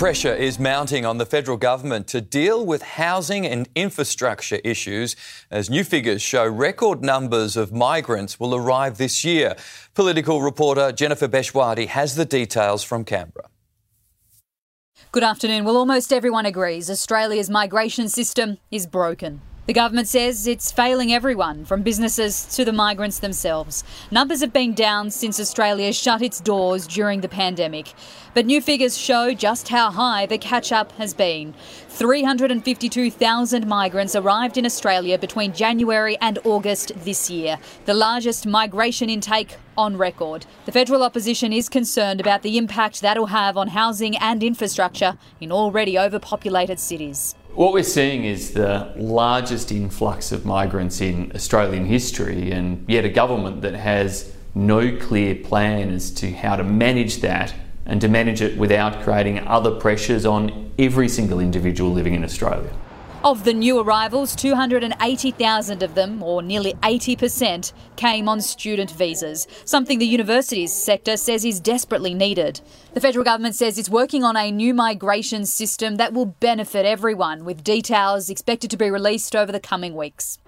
Pressure is mounting on the federal government to deal with housing and infrastructure issues as new figures show record numbers of migrants will arrive this year. Political reporter Jennifer Bechwati has the details from Canberra. Good afternoon. Well, almost everyone agrees Australia's migration system is broken. The government says it's failing everyone, from businesses to the migrants themselves. Numbers have been down since Australia shut its doors during the pandemic. But new figures show just how high the catch up has been. 352,000 migrants arrived in Australia between January and August this year, the largest migration intake on record. The federal opposition is concerned about the impact that'll have on housing and infrastructure in already overpopulated cities. What we're seeing is the largest influx of migrants in Australian history, and yet a government that has no clear plan as to how to manage that and to manage it without creating other pressures on every single individual living in Australia. Of the new arrivals, 280,000 of them, or nearly 80%, came on student visas, something the universities sector says is desperately needed. The federal government says it's working on a new migration system that will benefit everyone, with details expected to be released over the coming weeks.